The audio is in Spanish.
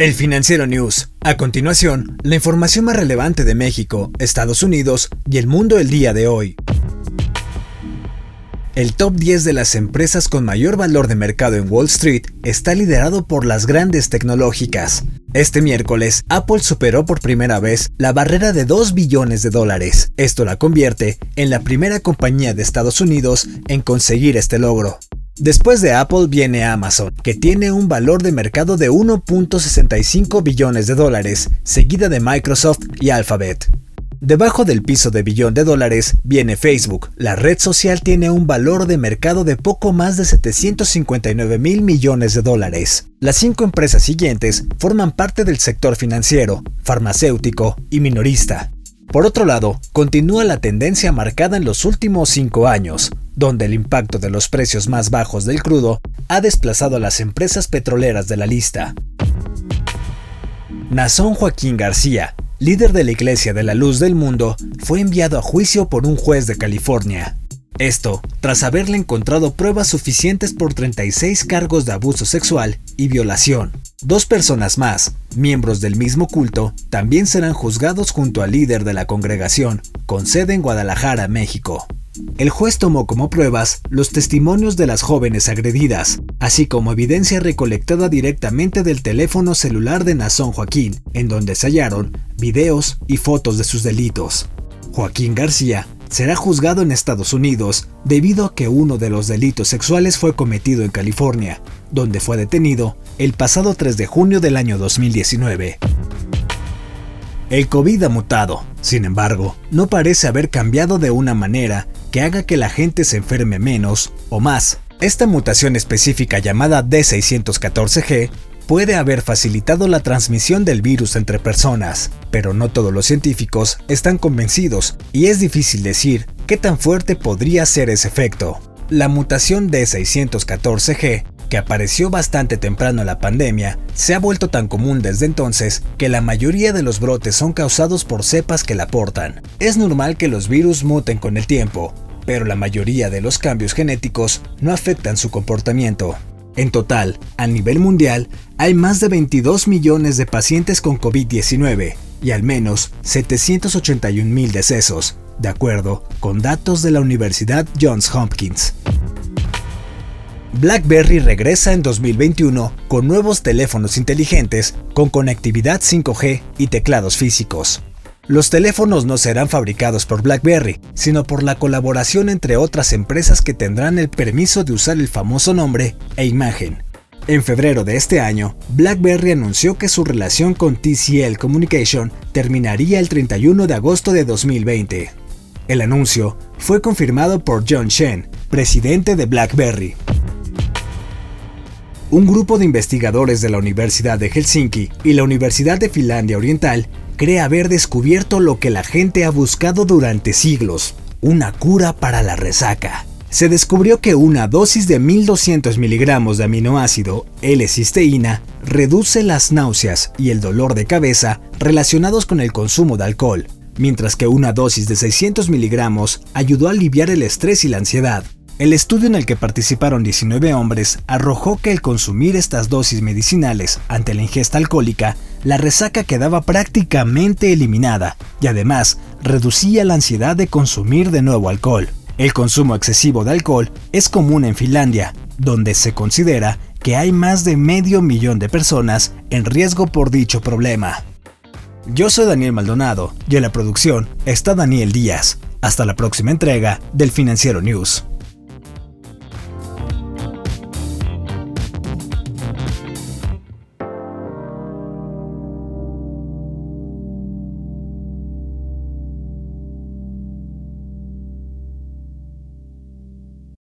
El Financiero News. A continuación, la información más relevante de México, Estados Unidos y el mundo el día de hoy. El top 10 de las empresas con mayor valor de mercado en Wall Street está liderado por las grandes tecnológicas. Este miércoles, Apple superó por primera vez la barrera de 2 billones de dólares. Esto la convierte en la primera compañía de Estados Unidos en conseguir este logro. Después de Apple viene Amazon, que tiene un valor de mercado de 1.65 billones de dólares, seguida de Microsoft y Alphabet. Debajo del piso de billón de dólares viene Facebook. La red social tiene un valor de mercado de poco más de 759 mil millones de dólares. Las cinco empresas siguientes forman parte del sector financiero, farmacéutico y minorista. Por otro lado, continúa la tendencia marcada en los últimos cinco años, donde el impacto de los precios más bajos del crudo ha desplazado a las empresas petroleras de la lista. Nazón Joaquín García, líder de la Iglesia de la Luz del Mundo, fue enviado a juicio por un juez de California. Esto, tras haberle encontrado pruebas suficientes por 36 cargos de abuso sexual y violación. Dos personas más, miembros del mismo culto, también serán juzgados junto al líder de la congregación, con sede en Guadalajara, México. El juez tomó como pruebas los testimonios de las jóvenes agredidas, así como evidencia recolectada directamente del teléfono celular de Nazón Joaquín, en donde se hallaron videos y fotos de sus delitos. Joaquín García será juzgado en Estados Unidos debido a que uno de los delitos sexuales fue cometido en California, donde fue detenido el pasado 3 de junio del año 2019. El COVID ha mutado, sin embargo, no parece haber cambiado de una manera que haga que la gente se enferme menos o más. Esta mutación específica llamada D614G puede haber facilitado la transmisión del virus entre personas, pero no todos los científicos están convencidos y es difícil decir qué tan fuerte podría ser ese efecto. La mutación D614G, que apareció bastante temprano en la pandemia, se ha vuelto tan común desde entonces que la mayoría de los brotes son causados por cepas que la portan. Es normal que los virus muten con el tiempo, pero la mayoría de los cambios genéticos no afectan su comportamiento. En total, a nivel mundial, hay más de 22 millones de pacientes con COVID-19 y al menos 781 mil decesos, de acuerdo con datos de la Universidad Johns Hopkins. BlackBerry regresa en 2021 con nuevos teléfonos inteligentes con conectividad 5G y teclados físicos. Los teléfonos no serán fabricados por BlackBerry, sino por la colaboración entre otras empresas que tendrán el permiso de usar el famoso nombre e imagen. En febrero de este año, BlackBerry anunció que su relación con TCL Communication terminaría el 31 de agosto de 2020. El anuncio fue confirmado por John Shen, presidente de BlackBerry. Un grupo de investigadores de la Universidad de Helsinki y la Universidad de Finlandia Oriental cree haber descubierto lo que la gente ha buscado durante siglos, una cura para la resaca. Se descubrió que una dosis de 1200 miligramos de aminoácido L-cisteína reduce las náuseas y el dolor de cabeza relacionados con el consumo de alcohol, mientras que una dosis de 600 miligramos ayudó a aliviar el estrés y la ansiedad. El estudio en el que participaron 19 hombres arrojó que el consumir estas dosis medicinales ante la ingesta alcohólica, la resaca quedaba prácticamente eliminada y además reducía la ansiedad de consumir de nuevo alcohol. El consumo excesivo de alcohol es común en Finlandia, donde se considera que hay más de medio millón de personas en riesgo por dicho problema. Yo soy Daniel Maldonado y en la producción está Daniel Díaz. Hasta la próxima entrega del Financiero News.